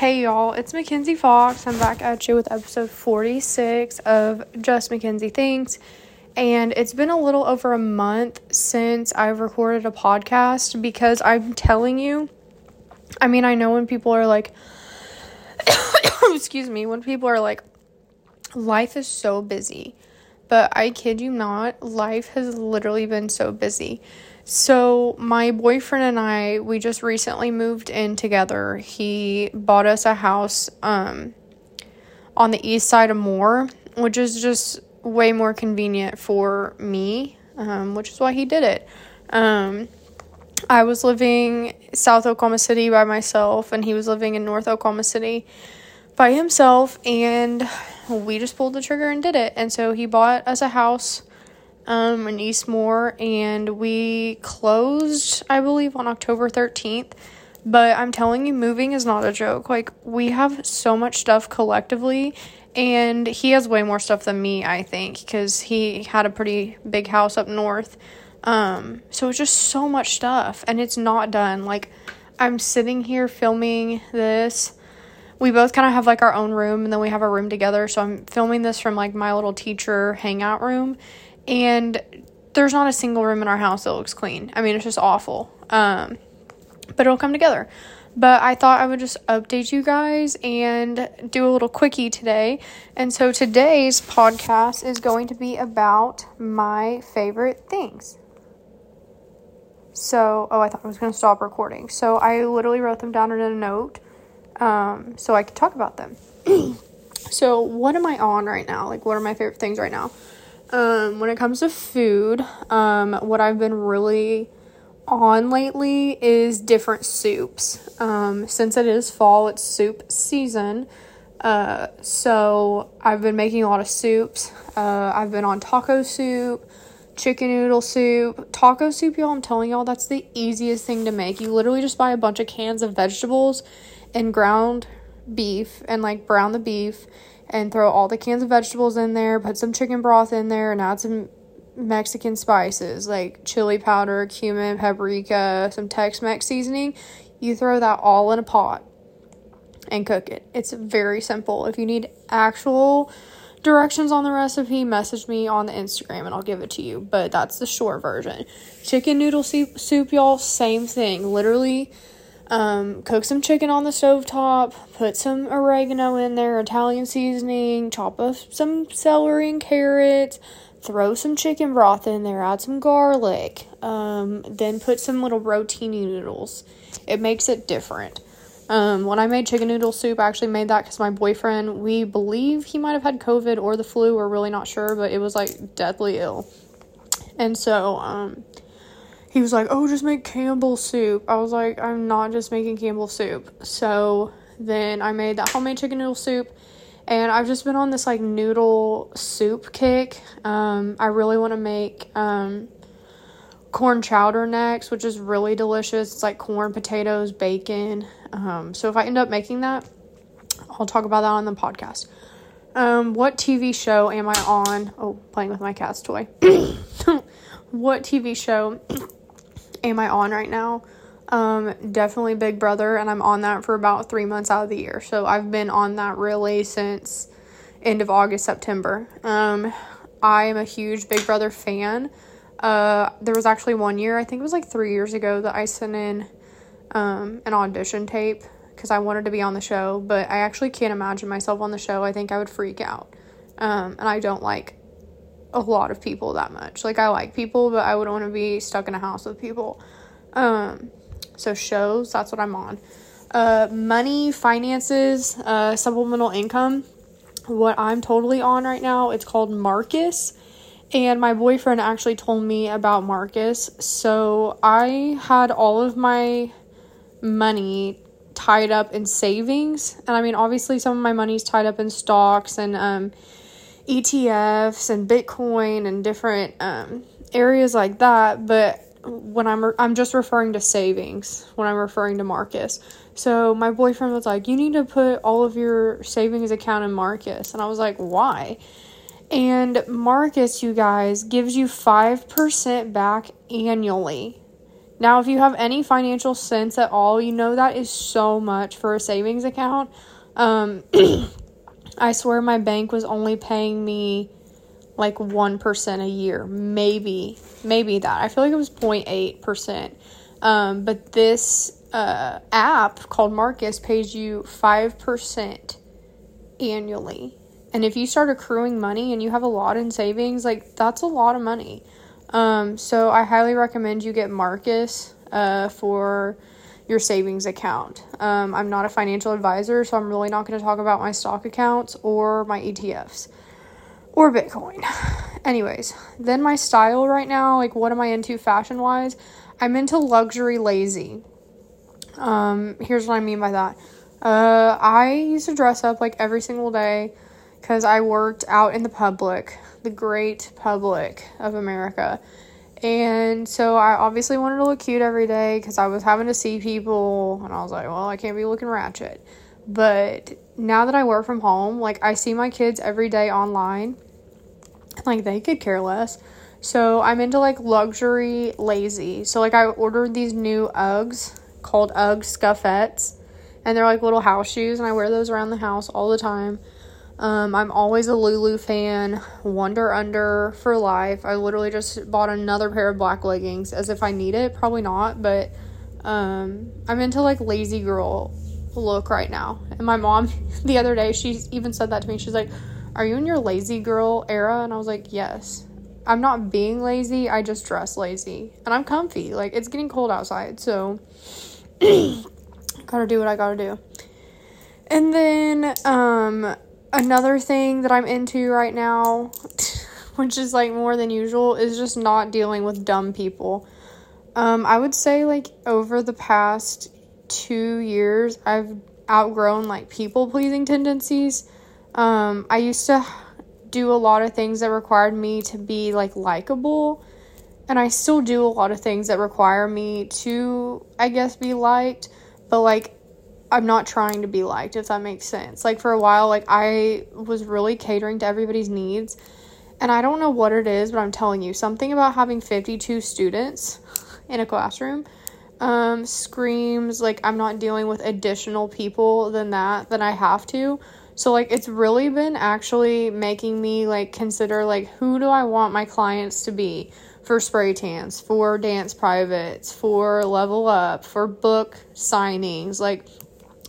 Hey y'all, it's MaKenzi Fox. I'm back at you with episode 46 of Just MaKenzi Things. And it's been a little over a month since I've recorded a podcast because I'm telling you, I mean, I know when people are like, excuse me, when people are like, life is so busy. But I kid you not, life has literally been so busy. So, my boyfriend and I, we just recently moved in together. He bought us a house um, on the east side of Moore, which is just way more convenient for me, um, which is why he did it. Um, I was living South Oklahoma City by myself, and he was living in North Oklahoma City by himself, and we just pulled the trigger and did it. And so he bought us a house um, in Eastmore and we closed, I believe, on October 13th. But I'm telling you, moving is not a joke. Like, we have so much stuff collectively, and he has way more stuff than me, I think, because he had a pretty big house up north. Um, so it's just so much stuff, and it's not done. Like, I'm sitting here filming this. We both kind of have like our own room, and then we have a room together. So I'm filming this from like my little teacher hangout room and there's not a single room in our house that looks clean. I mean, it's just awful. Um, but it'll come together. But I thought I would just update you guys and do a little quickie today. And so today's podcast is going to be about my favorite things. So, oh, I thought I was going to stop recording. So I literally wrote them down in a note um, so I could talk about them. so, what am I on right now? Like, what are my favorite things right now? Um, when it comes to food, um, what I've been really on lately is different soups. Um, since it is fall, it's soup season. Uh, so I've been making a lot of soups. Uh, I've been on taco soup, chicken noodle soup. Taco soup, y'all, I'm telling y'all, that's the easiest thing to make. You literally just buy a bunch of cans of vegetables and ground beef and like brown the beef and throw all the cans of vegetables in there, put some chicken broth in there, and add some Mexican spices like chili powder, cumin, paprika, some Tex Mex seasoning. You throw that all in a pot and cook it. It's very simple. If you need actual directions on the recipe, message me on the Instagram and I'll give it to you. But that's the short version. Chicken noodle soup, soup y'all, same thing. Literally um, cook some chicken on the stove top, put some oregano in there, Italian seasoning, chop up some celery and carrots, throw some chicken broth in there, add some garlic, um, then put some little rotini noodles. It makes it different. Um, when I made chicken noodle soup, I actually made that because my boyfriend, we believe he might have had COVID or the flu, we're really not sure, but it was like deathly ill. And so, um, he was like, "Oh, just make Campbell soup." I was like, "I'm not just making Campbell soup." So then I made that homemade chicken noodle soup, and I've just been on this like noodle soup kick. Um, I really want to make um, corn chowder next, which is really delicious. It's like corn, potatoes, bacon. Um, so if I end up making that, I'll talk about that on the podcast. Um, what TV show am I on? Oh, playing with my cat's toy. what TV show am I on right now? Um, definitely Big Brother, and I'm on that for about three months out of the year. So I've been on that really since end of August, September. Um, I am a huge Big Brother fan. Uh, there was actually one year, I think it was like three years ago, that I sent in um, an audition tape because I wanted to be on the show, but I actually can't imagine myself on the show. I think I would freak out. Um, and I don't like a lot of people that much. Like I like people, but I wouldn't want to be stuck in a house with people. Um, so shows, that's what I'm on. Uh, money, finances, uh, supplemental income. What I'm totally on right now, it's called Marcus. And my boyfriend actually told me about Marcus. So I had all of my money tied up in savings. And I mean, obviously, some of my money's tied up in stocks and um, ETFs and Bitcoin and different um, areas like that. But when I'm re- I'm just referring to savings when I'm referring to Marcus. So my boyfriend was like, "You need to put all of your savings account in Marcus," and I was like, "Why?" And Marcus, you guys, gives you five percent back annually. Now, if you have any financial sense at all, you know that is so much for a savings account. Um, I swear my bank was only paying me like 1% a year, maybe, maybe that. I feel like it was 0.8%. Um, but this uh, app called Marcus pays you 5% annually. And if you start accruing money and you have a lot in savings, like that's a lot of money. Um, so I highly recommend you get Marcus uh, for your savings account. Um, I'm not a financial advisor, so I'm really not going to talk about my stock accounts or my ETFs or Bitcoin. Anyways, then my style right now, like what am I into fashion wise? I'm into luxury lazy. Um, here's what I mean by that. Uh, I used to dress up like every single day because I worked out in the public, the great public of America. And so I obviously wanted to look cute every day because I was having to see people, and I was like, well, I can't be looking ratchet. But now that I work from home, like I see my kids every day online, like they could care less. So I'm into like luxury lazy. So like I ordered these new Uggs called Ugg Scuffettes, and they're like little house shoes, and I wear those around the house all the time. Um, I'm always a Lulu fan, Wonder Under for life. I literally just bought another pair of black leggings as if I need it. Probably not, but um, I'm into like lazy girl look right now. And my mom, the other day, she even said that to me. She's like, Are you in your lazy girl era? And I was like, Yes. I'm not being lazy, I just dress lazy. And I'm comfy. Like, it's getting cold outside, so gotta do what I gotta do. And then, um, another thing that I'm into right now, which is like more than usual, is just not dealing with dumb people. Um, I would say, like, over the past two years, I've outgrown like people pleasing tendencies. Um, I used to do a lot of things that required me to be like likable, and I still do a lot of things that require me to, I guess, be liked, but like I'm not trying to be liked, if that makes sense. Like for a while, like I was really catering to everybody's needs. And I don't know what it is, but I'm telling you, something about having 52 students in a classroom um, screams like I'm not dealing with additional people than that, than I have to. So like it's really been actually making me like consider like who do I want my clients to be for spray tans, for dance privates, for level up, for book signings. Like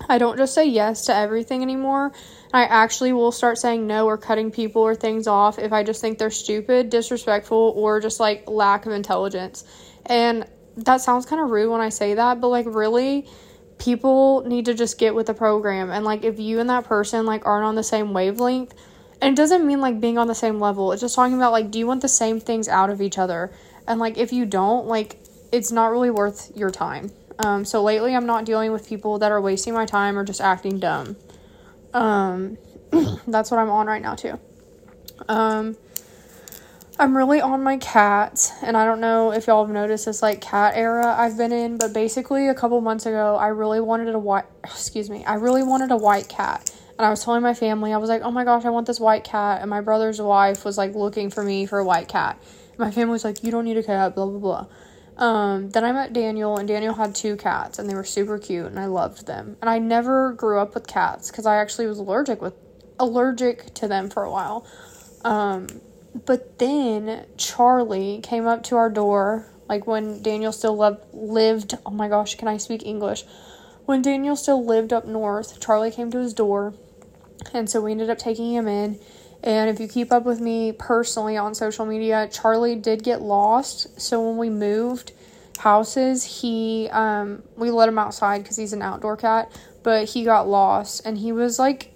I don't just say yes to everything anymore. I actually will start saying no or cutting people or things off if I just think they're stupid, disrespectful, or just like lack of intelligence. And that sounds kind of rude when I say that, but like really people need to just get with the program and like if you and that person like aren't on the same wavelength, and it doesn't mean like being on the same level. It's just talking about like do you want the same things out of each other? And like if you don't, like it's not really worth your time. Um, so lately I'm not dealing with people that are wasting my time or just acting dumb. Um, that's what I'm on right now too. Um, I'm really on my cats, and I don't know if y'all have noticed this like cat era I've been in, but basically a couple months ago, I really wanted a white, excuse me, I really wanted a white cat. And I was telling my family, I was like, oh my gosh, I want this white cat. And my brother's wife was like looking for me for a white cat. And my family was like, you don't need a cat, blah, blah, blah. Um, then I met Daniel, and Daniel had two cats, and they were super cute, and I loved them. And I never grew up with cats because I actually was allergic with allergic to them for a while. Um, but then Charlie came up to our door, like when Daniel still lo- lived. Oh my gosh, can I speak English? When Daniel still lived up north, Charlie came to his door, and so we ended up taking him in. And if you keep up with me personally on social media, Charlie did get lost. So when we moved houses, he um we let him outside because he's an outdoor cat, but he got lost and he was like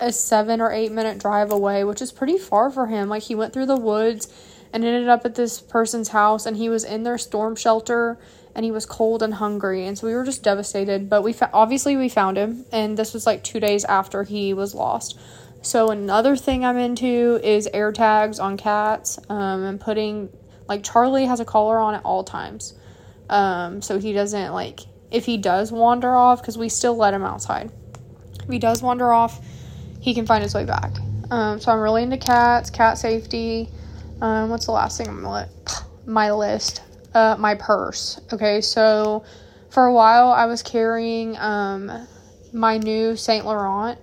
a seven or eight minute drive away, which is pretty far for him. Like he went through the woods and ended up at this person's house, and he was in their storm shelter, and he was cold and hungry, and so we were just devastated. But we fa- obviously we found him, and this was like two days after he was lost. So another thing I'm into is air tags on cats, um, and putting like Charlie has a collar on at all times, um, so he doesn't like if he does wander off because we still let him outside. If he does wander off he can find his way back. Um, so I'm really into cats, cat safety. Um, what's the last thing on my, my list? uh, my purse. Okay, so for a while I was carrying um, my new Saint Laurent,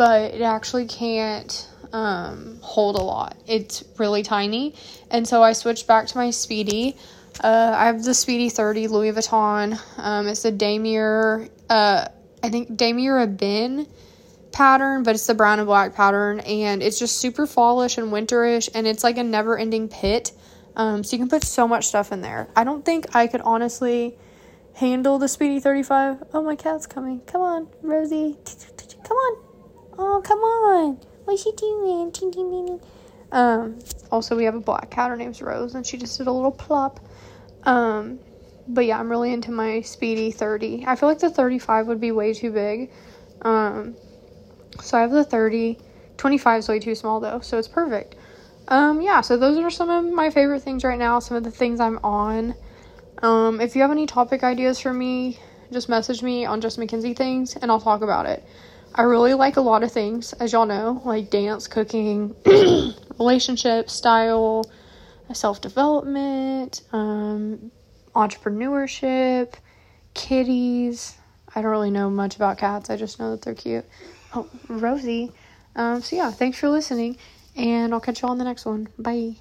but it actually can't um, hold a lot. It's really tiny, and so I switched back to my Speedy. Uh, I have the Speedy 30 Louis Vuitton. Um, it's the Damier, uh, I think Damier Ebene pattern, but it's the brown and black pattern, and it's just super fallish and winterish, and it's like a never ending pit. Um, so you can put so much stuff in there. I don't think I could honestly handle the Speedy 35. Oh, my cat's coming. Come on, Rosie. Come on. Oh, come on. What's she doing? Um, also, we have a black cat. Her name's Rose, and she just did a little plop. Um, but yeah, I'm really into my Speedy 30. I feel like the 35 would be way too big. Um, so I have the 30. 25 is way too small though, so it's perfect. Um, yeah, so those are some of my favorite things right now, some of the things I'm on. Um, if you have any topic ideas for me, just message me on Just MaKenzi Things and I'll talk about it. I really like a lot of things, as y'all know, like dance, cooking, relationships, style, self development, um, entrepreneurship, kitties. I don't really know much about cats, I just know that they're cute. Oh, Rosie. Um, so, yeah, thanks for listening, and I'll catch you all on the next one. Bye.